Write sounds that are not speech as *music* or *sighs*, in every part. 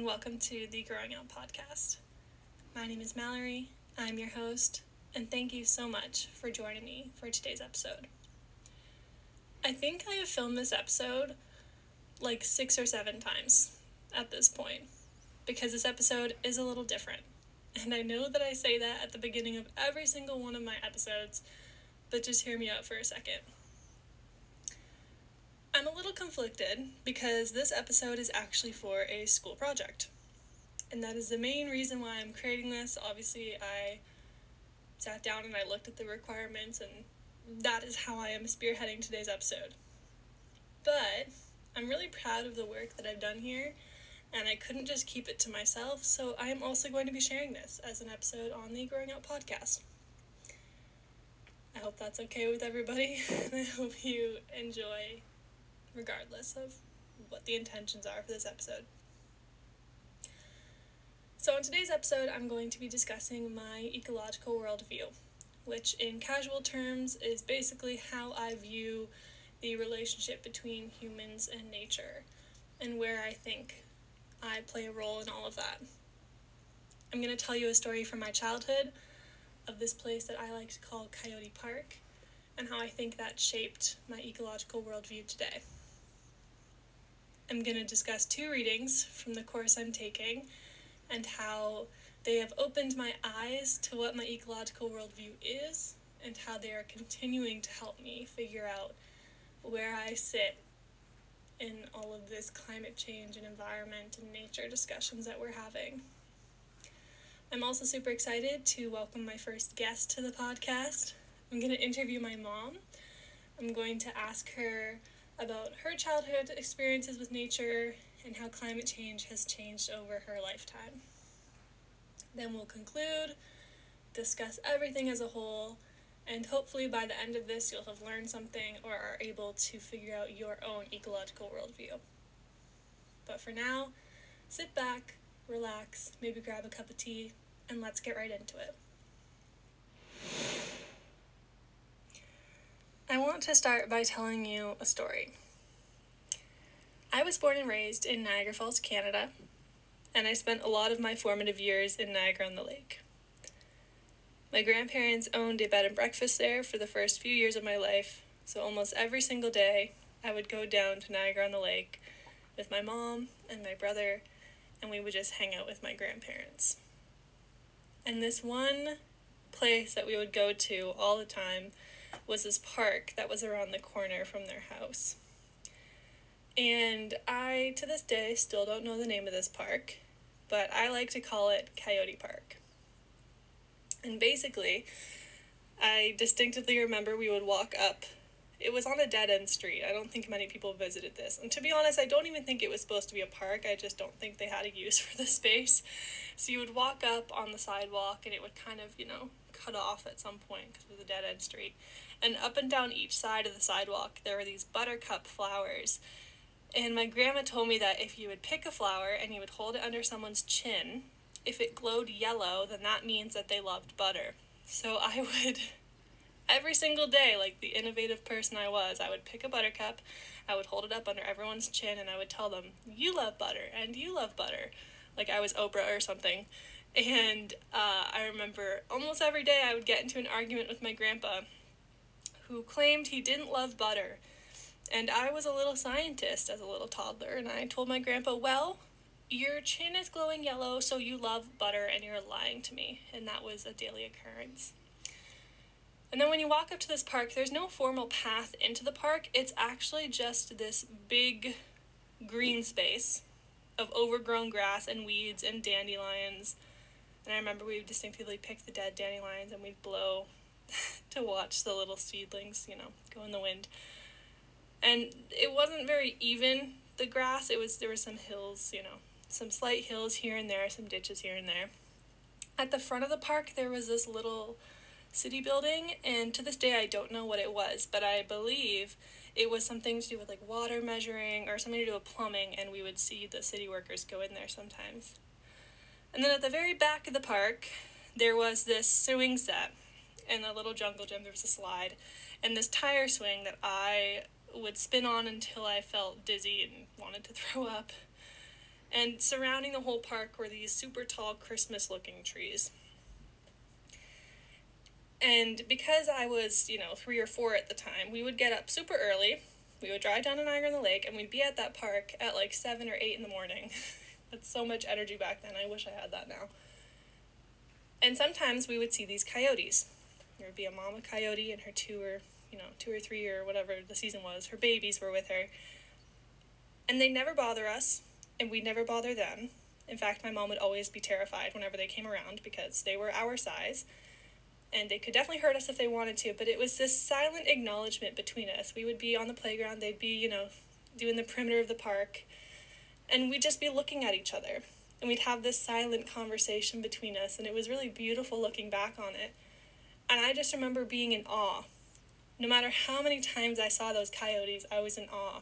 and welcome to the Growing Up podcast. My name is Mallory, I'm your host, and thank you so much for joining me for today's episode. I think I have filmed this episode like six or seven times at this point because this episode is a little different. And I know that I say that at the beginning of every single one of my episodes, but just hear me out for a second. I'm a little conflicted because this episode is actually for a school project. And that is the main reason why I'm creating this. Obviously, I sat down and I looked at the requirements, and that is how I am spearheading today's episode. But I'm really proud of the work that I've done here, and I couldn't just keep it to myself, so I am also going to be sharing this as an episode on the Growing Up podcast. I hope that's okay with everybody, *laughs* and I hope you enjoy regardless of what the intentions are for this episode. So, in today's episode, I'm going to be discussing my ecological worldview, which, in casual terms, is basically how I view the relationship between humans and nature and where I think I play a role in all of that. I'm going to tell you a story from my childhood of this place that I like to call Coyote Park and how I think that shaped my ecological worldview today. I'm going to discuss two readings from the course I'm taking and how they have opened my eyes to what my ecological worldview is and how they are continuing to help me figure out where I sit in all of this climate change and environment and nature discussions that we're having. I'm also super excited to welcome my first guest to the podcast. I'm going to interview my mom. I'm going to ask her about her childhood experiences with nature and how climate change has changed over her lifetime. Then we'll conclude, discuss everything as a whole, and hopefully by the end of this, you'll have learned something or are able to figure out your own ecological worldview. But for now, sit back, relax, maybe grab a cup of tea, and let's get right into it. I want to start by telling you a story. I was born and raised in Niagara Falls, Canada, and I spent a lot of my formative years in Niagara on the Lake. My grandparents owned a bed and breakfast there for the first few years of my life, so almost every single day I would go down to Niagara on the Lake with my mom and my brother, and we would just hang out with my grandparents. And this one place that we would go to all the time was this park that was around the corner from their house. And I, to this day, still don't know the name of this park, but I like to call it Coyote Park. And basically, I distinctively remember we would walk up. It was on a dead end street. I don't think many people visited this. And to be honest, I don't even think it was supposed to be a park. I just don't think they had a use *laughs* for the space. So you would walk up on the sidewalk and it would kind of, you know, cut off at some point because it was a dead end street. And up and down each side of the sidewalk, there were these buttercup flowers. And my grandma told me that if you would pick a flower and you would hold it under someone's chin, if it glowed yellow, then that means that they loved butter. So *laughs* I would, every single day, like the innovative person I was, I would pick a buttercup, I would hold it up under everyone's chin, and I would tell them, You love butter, and you love butter. Like I was Oprah or something. And uh, I remember almost every day I would get into an argument with my grandpa who claimed he didn't love butter. And I was a little scientist as a little toddler, and I told my grandpa, Well, your chin is glowing yellow, so you love butter and you're lying to me. And that was a daily occurrence. And then when you walk up to this park, there's no formal path into the park. It's actually just this big green space of overgrown grass and weeds and dandelions. And I remember we distinctively picked the dead dandelions and we'd blow *laughs* to watch the little seedlings, you know, go in the wind. And it wasn't very even the grass. It was there were some hills, you know, some slight hills here and there, some ditches here and there. At the front of the park there was this little city building and to this day I don't know what it was, but I believe it was something to do with like water measuring or something to do with plumbing and we would see the city workers go in there sometimes. And then at the very back of the park there was this swing set in a little jungle gym there was a slide and this tire swing that I would spin on until I felt dizzy and wanted to *laughs* throw up. And surrounding the whole park were these super tall Christmas looking trees. And because I was, you know, three or four at the time, we would get up super early. We would drive down to Niagara on the Lake and we'd be at that park at like seven or eight in the morning. *laughs* That's so much energy back then. I wish I had that now. And sometimes we would see these coyotes. There would be a mama coyote and her two or, you know, two or three or whatever the season was. Her babies were with her. And they never bother us, and we never bother them. In fact, my mom would always be terrified whenever they came around because they were our size and they could definitely hurt us if they wanted to, but it was this silent acknowledgement between us. We would be on the playground, they'd be, you know, doing the perimeter of the park, and we'd just be looking at each other. And we'd have this silent conversation between us, and it was really beautiful looking back on it. And I just remember being in awe. No matter how many times I saw those coyotes, I was in awe.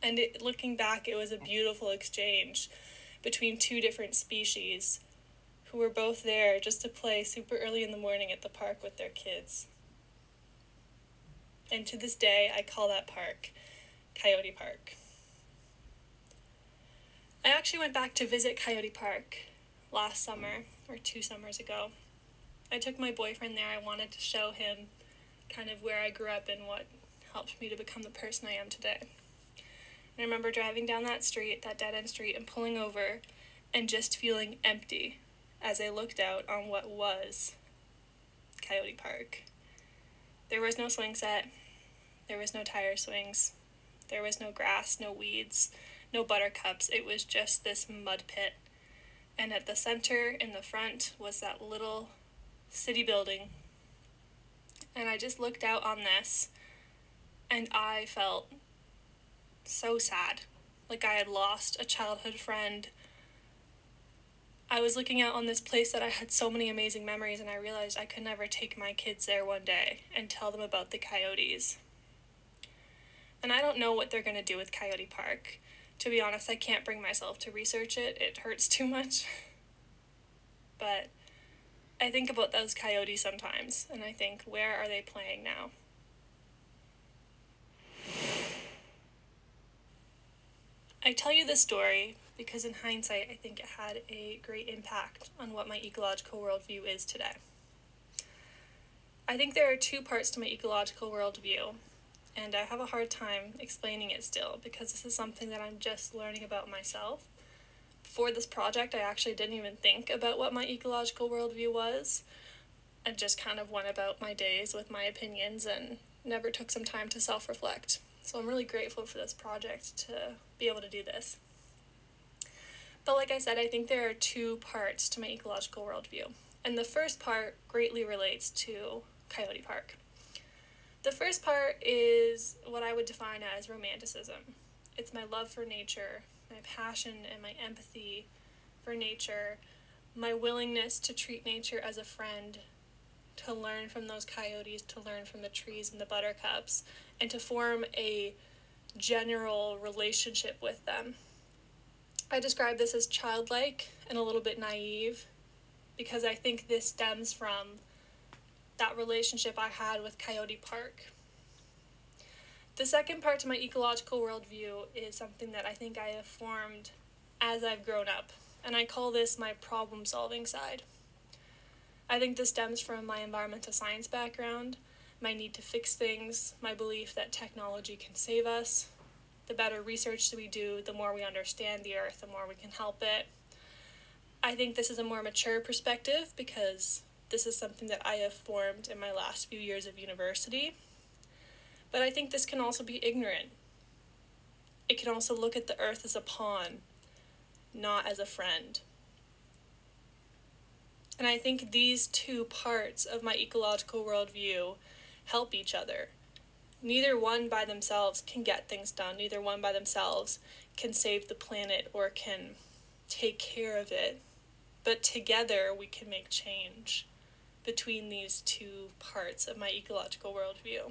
And it, looking back, it was a beautiful exchange between two different species who were both there just to play super early in the morning at the park with their kids. And to this day, I call that park Coyote Park. I actually went back to visit Coyote Park last summer, or two summers ago. I took my boyfriend there. I wanted to show him kind of where I grew up and what helped me to become the person I am today. And I remember driving down that street, that dead end street, and pulling over and just feeling empty as I looked out on what was Coyote Park. There was no swing set, there was no tire swings, there was no grass, no weeds, no buttercups. It was just this mud pit. And at the center, in the front, was that little city building. And I just looked out on this and I felt so sad. Like I had lost a childhood friend I was looking out on this place that I had so many amazing memories, and I realized I could never take my kids there one day and tell them about the coyotes. And I don't know what they're going to do with Coyote Park. To be honest, I can't bring myself to research it, it hurts too much. *laughs* But I think about those coyotes sometimes, and I think, where are they playing now? I tell you this story because in hindsight, I think it had a great impact on what my ecological worldview is today. I think there are two parts to my ecological worldview, and I have a hard time explaining it still because this is something that I'm just learning about myself. For this project, I actually didn't even think about what my ecological worldview was. I just kind of went about my days with my opinions and never took some time to self reflect. So I'm really grateful for this project to be able to do this. But like I said, I think there are two parts to my ecological worldview. And the first part greatly relates to Coyote Park. The first part is what I would define as romanticism. It's my love for nature, my passion and my empathy for nature, my willingness to treat nature as a friend, to learn from those coyotes, to learn from the trees and the buttercups, and to form a general relationship with them. I describe this as childlike and a little bit naive because I think this stems from that relationship I had with Coyote Park. The second part to my ecological worldview is something that I think I have formed as I've grown up, and I call this my problem solving side. I think this stems from my environmental science background, my need to fix things, my belief that technology can save us, the better research that we do, the more we understand the earth, the more we can help it. I think this is a more mature perspective because this is something that I have formed in my last few years of university. But I think this can also be ignorant. It can also look at the earth as a pawn, not as a friend. And I think these two parts of my ecological worldview help each other neither one by themselves can get things done. Neither one by themselves can save the planet or can take care of it. But together we can make change between these two parts of my ecological worldview.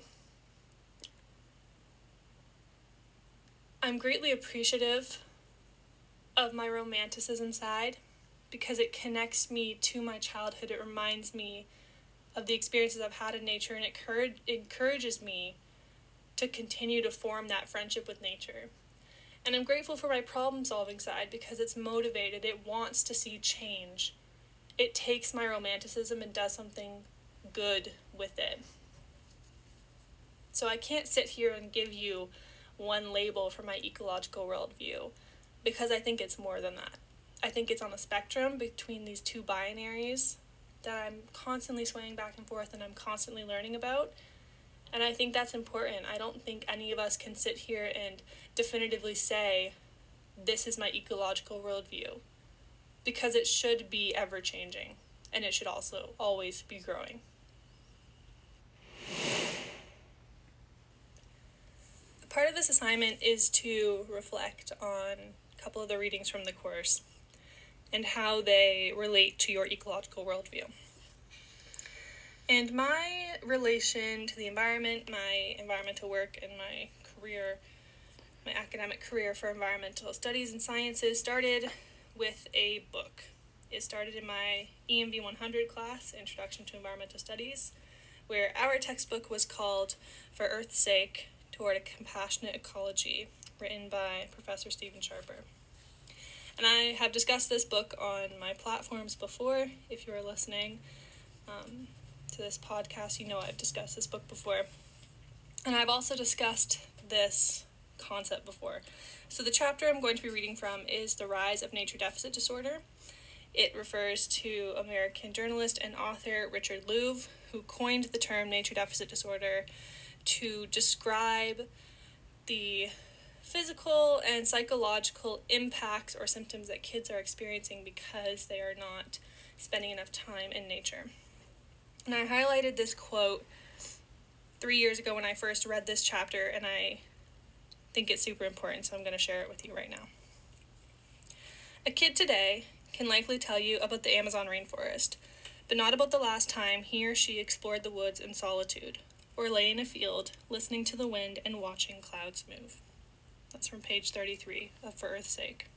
I'm greatly appreciative of my romanticism side because it connects me to my childhood. It reminds me of the experiences I've had in nature and it encourages me to continue to form that friendship with nature. And I'm grateful for my problem solving side because it's motivated, it wants to see change. It takes my romanticism and does something good with it. So I can't sit here and give you one label for my ecological worldview because I think it's more than that. I think it's on a spectrum between these two binaries that I'm constantly swaying back and forth and I'm constantly learning about. And I think that's important. I don't think any of us can sit here and definitively say, this is my ecological worldview, because it should be ever changing and it should also always be growing. Part of this assignment is to reflect on a couple of the readings from the course and how they relate to your ecological worldview. And my relation to the environment, my environmental work, and my career, my academic career for environmental studies and sciences started with a book. It started in my ENV 100 class, Introduction to Environmental Studies, where our textbook was called For Earth's Sake Toward a Compassionate Ecology, written by Professor Stephen Scharper. And I have discussed this book on my platforms before, if you are listening. Um, to this podcast, you know I've discussed this book before. And I've also discussed this concept before. So, the chapter I'm going to be reading from is The Rise of Nature Deficit Disorder. It refers to American journalist and author Richard Louv, who coined the term nature deficit disorder to describe the physical and psychological impacts or symptoms that kids are experiencing because they are not spending enough time in nature. And I highlighted this quote three years ago when I first read this chapter, and I think it's super important, so I'm going to share it with you right now. A kid today can likely tell you about the Amazon rainforest, but not about the last time he or she explored the woods in solitude, or lay in a field listening to the wind and watching clouds move. That's from page 33 of For Earth's Sake.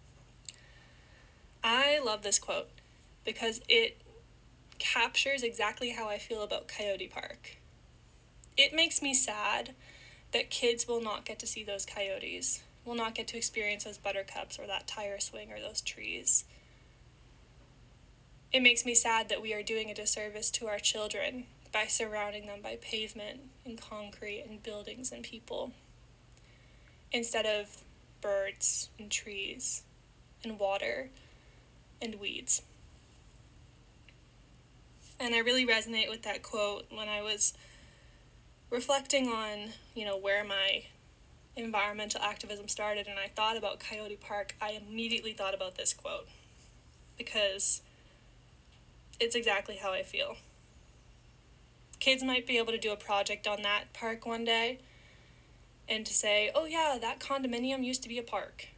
I love this quote because it captures exactly how I feel about Coyote Park. It makes me sad that kids will not get to see those coyotes, will not get to experience those buttercups or that tire swing or those trees. It makes me sad that we are doing a disservice to our children by surrounding them by pavement and concrete and buildings and people instead of birds and trees and water and weeds. And I really resonate with that quote when I was reflecting on, you know, where my environmental activism started and I thought about Coyote Park, I immediately thought about this quote because it's exactly how I feel. Kids might be able to do a project on that park one day and to say, oh, yeah, that condominium used to be a park.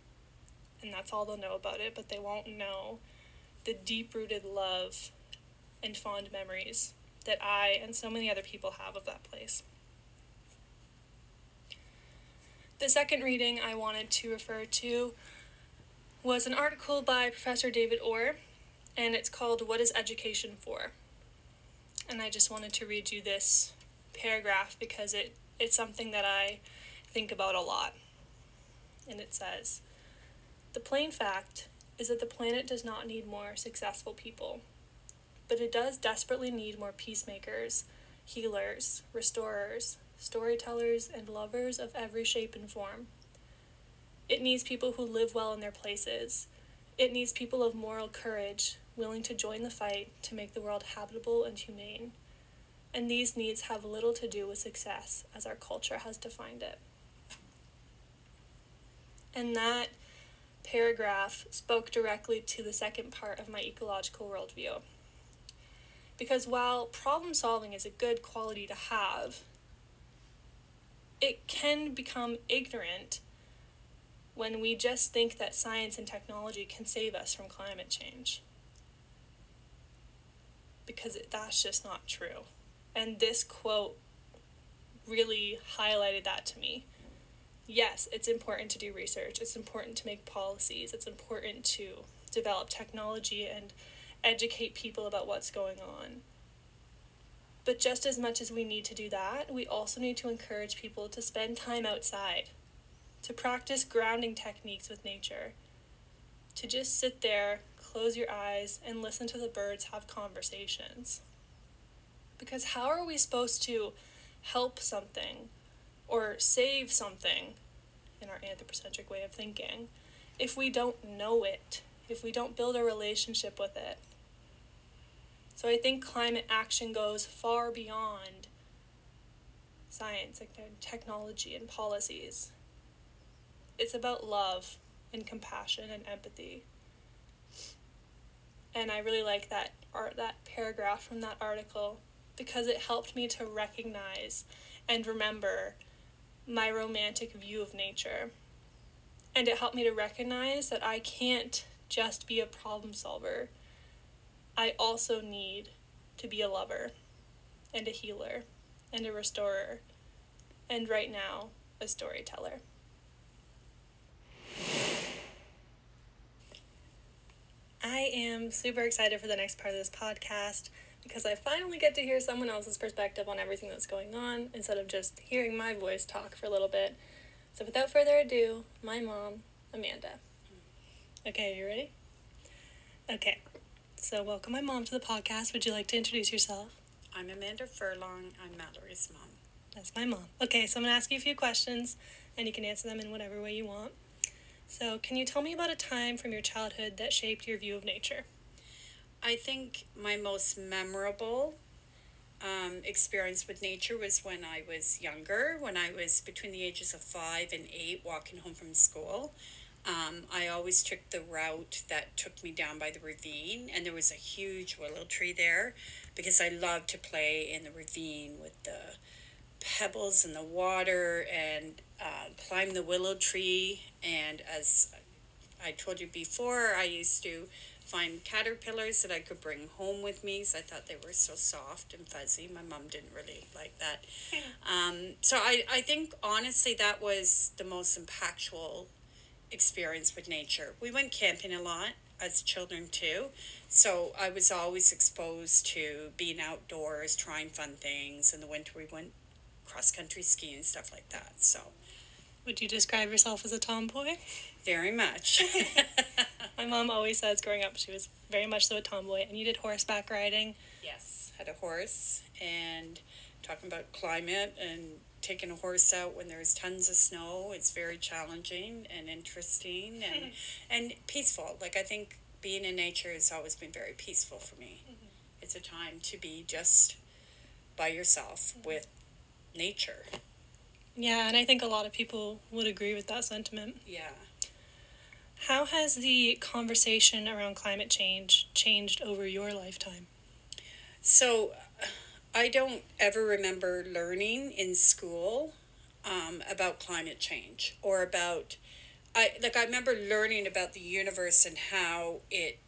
And that's all they'll know about it, but they won't know the deep rooted love and fond memories that I and so many other people have of that place. The second reading I wanted to refer to was an article by Professor David Orr, and it's called What is Education For? And I just wanted to read you this paragraph because it, it's something that I think about a lot. And it says The plain fact is that the planet does not need more successful people but it does desperately need more peacemakers, healers, restorers, storytellers, and lovers of every shape and form. It needs people who live well in their places. It needs people of moral courage, willing to join the fight to make the world habitable and humane. And these needs have little to do with success, as our culture has defined it. And that paragraph spoke directly to the second part of my ecological worldview. Because while problem solving is a good quality to have, it can become ignorant when we just think that science and technology can save us from climate change. Because it, that's just not true. And this quote really highlighted that to me. Yes, it's important to do research, it's important to make policies, it's important to develop technology and educate people about what's going on. But just as much as we need to do that, we also need to encourage people to spend time outside, to practice grounding techniques with nature, to just sit there, close your eyes, and listen to the birds have conversations. Because how are we supposed to help something or save something in our anthropocentric way of thinking if we don't know it, if we don't build a relationship with it? So I think climate action goes far beyond science and technology and policies. It's about love and compassion and empathy. And I really like that art that paragraph from that article because it helped me to recognize and remember my romantic view of nature. And it helped me to recognize that I can't just be a problem solver. I also need to be a lover and a healer and a restorer and right now, a storyteller. I am super excited for the next part of this podcast because I finally get to hear someone else's perspective on everything that's going on instead of just hearing my voice talk for a little bit. So, without further ado, my mom, Amanda. Okay, are you ready? Okay, so welcome my mom to the podcast. Would you like to introduce yourself? I'm Amanda Furlong. I'm Mallory's mom. That's my mom. Okay, so I'm going to ask you a few questions and you can answer them in whatever way you want. So, can you tell me about a time from your childhood that shaped your view of nature? I think my most memorable um, experience with nature was when I was younger, when I was between the ages of five and eight, walking home from school. Um, I always took the route that took me down by the ravine, and there was a huge willow tree there because I loved to play in the ravine with the pebbles and the water and uh, climb the willow tree. And as I told you before, I used to find caterpillars that I could bring home with me because I thought they were so soft and fuzzy. My mom didn't really like that. Um, so I, I think honestly that was the most impactful experience with nature. We went camping a lot as children too. So I was always exposed to being outdoors, trying fun things. In the winter, we went cross country skiing and stuff like that. So, would you describe yourself as a tomboy? Very much. *laughs* My mom always says growing up she was very much so a tomboy, and you did horseback riding. Yes, had a horse, and talking about climate and taking a horse out when there's tons of snow. It's very challenging and interesting and *laughs* and peaceful. Like I think being in nature has always been very peaceful for me. Mm-hmm. It's a time to be just by yourself mm-hmm. with nature. Yeah, and I think a lot of people would agree with that sentiment. Yeah. How has the conversation around climate change changed over your lifetime? So, I don't ever remember learning in school um, about climate change or about, I like I remember learning about the universe and how it,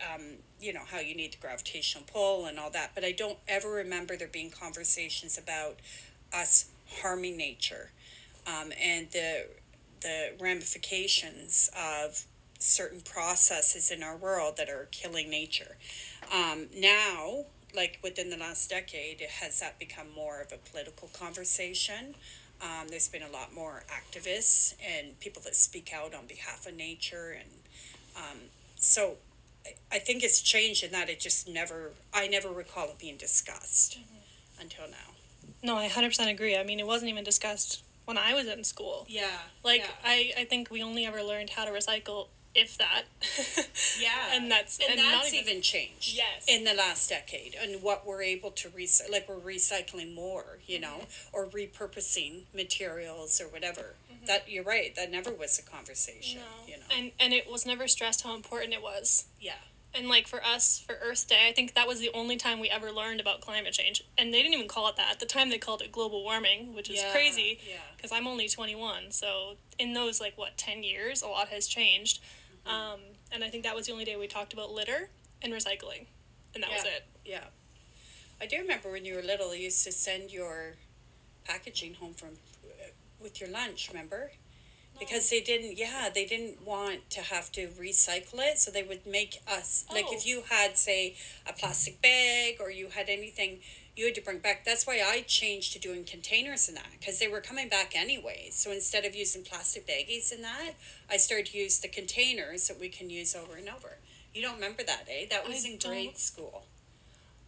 um, you know, how you need the gravitational pull and all that. But I don't ever remember there being conversations about us harming nature um, and the the ramifications of certain processes in our world that are killing nature. Um, now, like within the last decade, has that become more of a political conversation? Um, there's been a lot more activists and people that speak out on behalf of nature, and um, so I think it's changed in that it just never, I never recall it being discussed mm-hmm. until now. No, I 100% agree. I mean, it wasn't even discussed when I was in school. Yeah. Like, yeah. I, I think we only ever learned how to recycle, if that. yeah. *laughs* And that's, and, and that's even, even, changed. Yes. In the last decade. And what we're able to recycle, like, we're recycling more, you know, mm-hmm. or repurposing materials or whatever. Mm-hmm. That, you're right, that never was a conversation, no. you know. And, and it was never stressed how important it was. Yeah. And like for us, for Earth Day, I think that was the only time we ever learned about climate change. And they didn't even call it that. At the time, they called it global warming, which is yeah, crazy. Yeah. Because I'm only 21. So in those, like, what, 10 years, a lot has changed. Mm-hmm. Um, and I think that was the only day we talked about litter and recycling. And that yeah. was it. Yeah. I do remember when you were little, you used to send your packaging home from with your lunch, remember? Because they didn't yeah they didn't want to have to recycle it so they would make us like Oh. if you had say a plastic bag or you had anything you had to bring back that's why i changed to doing containers and that because they were coming back anyway so instead of using plastic baggies and that i started to use the containers that we can use over and over you don't remember that eh that was I in grade don't. school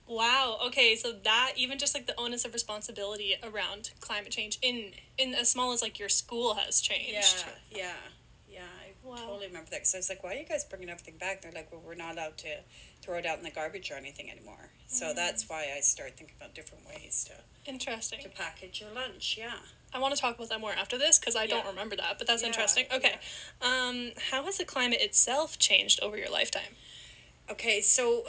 Wow. Okay, so that even just like the onus of responsibility around climate change in in as small as like your school has changed. Yeah, yeah, yeah. I Wow. totally remember that because I was like, "Why are you guys bringing everything back?" They're like, "Well, we're not allowed to throw it out in the garbage or anything anymore." So Mm. that's why I started thinking about different ways to Interesting. to package your lunch. Yeah. I want to talk about that more after this because I don't remember that, but that's Yeah, interesting. Okay. Um, how has the climate itself changed over your lifetime? Okay, so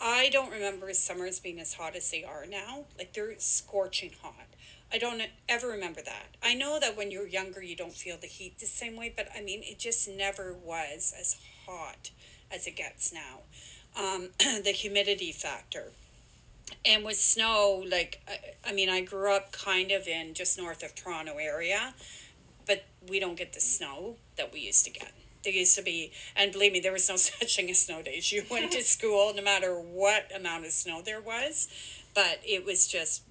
I don't remember summers being as hot as they are now. Like they're scorching hot. I don't ever remember that. I know that when you're younger, you don't feel the heat the same way, but I mean, it just never was as hot as it gets now. Um, *clears throat* the humidity factor. And with snow, like, I, I mean, I grew up kind of in just north of Toronto area, but we don't get the snow that we used to get. There used to be, and believe me, there was no *laughs* such thing as snow days. You went to *laughs* school no matter what amount of snow there was, but it was just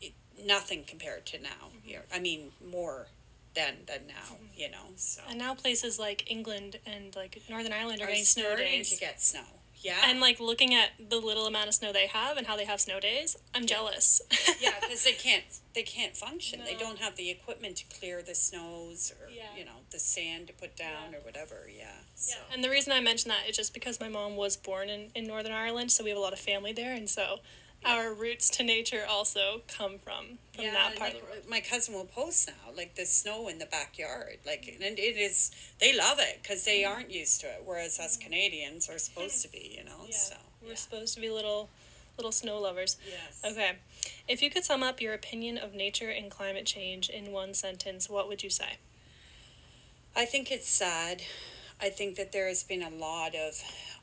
it, nothing compared to now. Mm-hmm. Here, I mean, more than than now. Mm-hmm. You know, so And now places like England and like Northern Ireland are, are getting snow days. to get snow. Yeah, and like looking at the little amount of snow they have and how they have snow days, I'm jealous. yeah, *laughs* because they can't they can't function. They don't have the equipment to clear the snows or Yeah. you know the sand to put down Yeah. or whatever. Yeah. Yeah, So. and the reason I mention that is just because my mom was born in, in Northern Ireland, so we have a lot of family there, and so our roots to nature also come from from that part of the world. my cousin will post now, like the snow in the backyard, like, and it is. They love it because they aren't used to it, whereas us Canadians are supposed to be, you know. Yeah, So we're yeah. supposed to be little little snow lovers. yes. Okay, if you could sum up your opinion of nature and climate change in one sentence, what would you say? I think it's sad. I think that there has been a lot of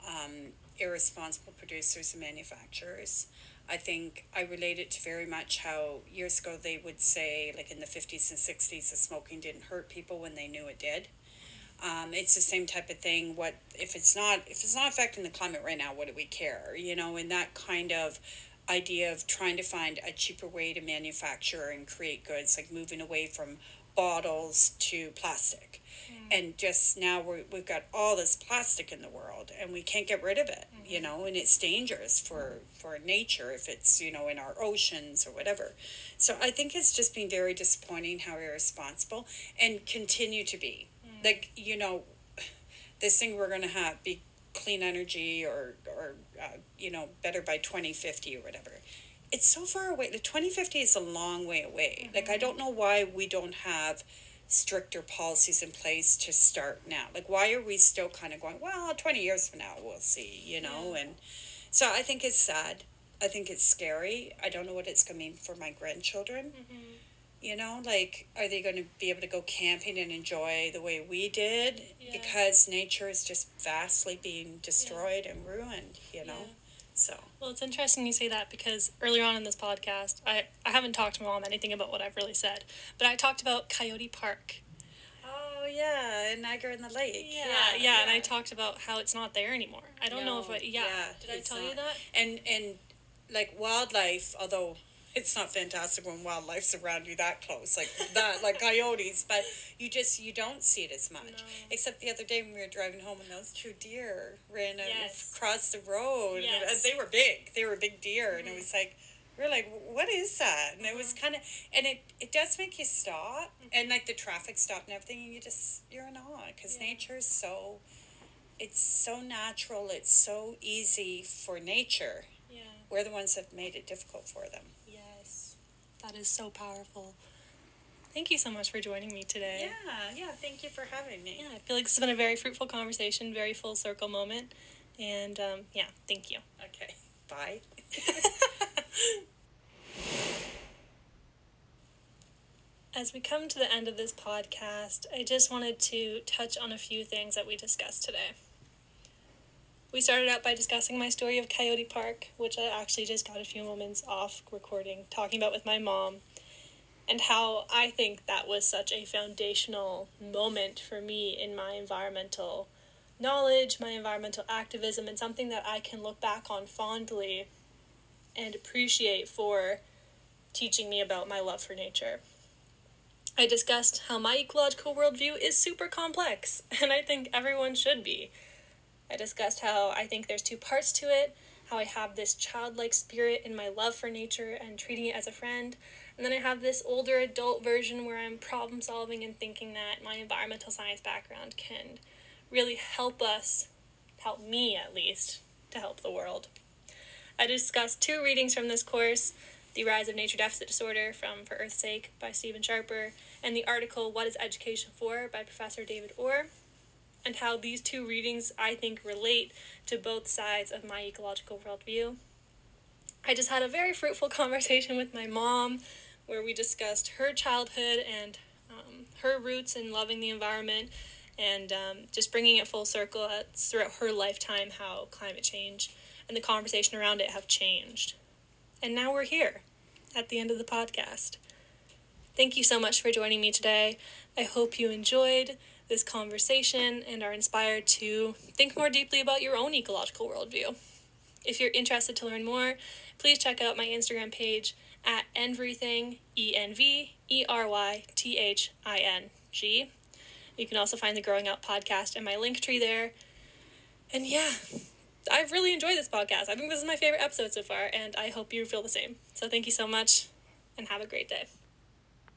um, irresponsible producers and manufacturers. I think I relate it to very much how years ago they would say, like in the 50s and 60s, that smoking didn't hurt people when they knew it did. Um, it's the same type of thing. What if it's not if it's not affecting the climate right now? What do we care? You know, and that kind of idea of trying to find a cheaper way to manufacture and create goods, like moving away from bottles to plastic. Mm. And just now we're, we've got all this plastic in the world and we can't get rid of it, you mm-hmm. know, and it's dangerous for, mm. for nature if it's, you know, in our oceans or whatever. So I think it's just been very disappointing how irresponsible and continue to be. Mm. Like, you know, *sighs* this thing we're going to have be clean energy or, or uh, you know, better by 2050 or whatever. It's so far away. The 2050 is a long way away. Like, I mm-hmm. don't know why we don't have stricter policies in place to start now. Like, why are we still kind of going, well, 20 years from now, we'll see, you know? And so I think it's sad. I think it's scary. I don't know what it's going to mean for my grandchildren. Mm-hmm. You know, like, are they going to be able to go camping and enjoy the way we did? Yeah. Because nature is just vastly being destroyed and ruined, you know? Yeah. So, Well, it's interesting you say that because earlier on in this podcast, I, I haven't talked to my mom anything about what I've really said, but I talked about Coyote Park. oh, yeah, and Niagara in the Lake. yeah, yeah. and I talked about how it's not there anymore. I don't know if I, yeah. yeah, Did I tell you that? and and like wildlife although it's not fantastic when wildlife's around you that close like that like *laughs* coyotes but you just you don't see it as much No. except the other day when we were driving home and those two deer ran uh, Yes. across the road and Yes. Uh, they were big they were big deer and it Mhm. was like we are like what is that and it was mm-hmm. kind of and it it does make you stop mm-hmm. and like the traffic stop and everything and you just you're in awe because Yeah. nature is so it's so natural it's so easy for nature Yeah. we're the ones that made it difficult for them. That is so powerful. Thank you so much for joining me today. Yeah, yeah. Thank you for having me. Yeah, I feel like this has been a very fruitful conversation, very full circle moment. And um, yeah, thank you. Okay. *laughs* Bye. *laughs* As we come to the end of this podcast, I just wanted to touch on a few things that we discussed today. We started out by discussing my story of Coyote Park, which I actually just got a few moments off recording, talking about with my mom. and how I think that was such a foundational moment for me in my environmental knowledge, my environmental activism, and something that I can look back on fondly and appreciate for teaching me about my love for nature. I discussed how my ecological worldview is super complex, *laughs* and I think everyone should be. I discussed how I think there's two parts to it how I have this childlike spirit in my love for nature and treating it as a friend, and then I have this older adult version where I'm problem solving and thinking that my environmental science background can really help us, help me at least, to help the world. I discussed two readings from this course The Rise of Nature Deficit Disorder from For Earth's Sake by Stephen Scharper, and the article What is Education For by Professor David Orr, and how these two readings I think relate to both sides of my ecological worldview. I just had a very fruitful *laughs* conversation with my mom where we discussed her childhood and um, her roots in loving the environment and um, just bringing it full circle throughout her lifetime how climate change and the conversation around it have changed. And now we're here at the end of the podcast. Thank you so much for joining me today. I hope you enjoyed this conversation and are inspired to think more deeply about your own ecological worldview. If you're interested to learn more, please check out my Instagram page at everything E N V E R Y T H I N G. You can also find the Growing Up podcast and my link tree there. And yeah, I've really enjoyed this podcast. I think this is my favorite episode so far, and I hope you feel the same. So thank you so much, and have a great day.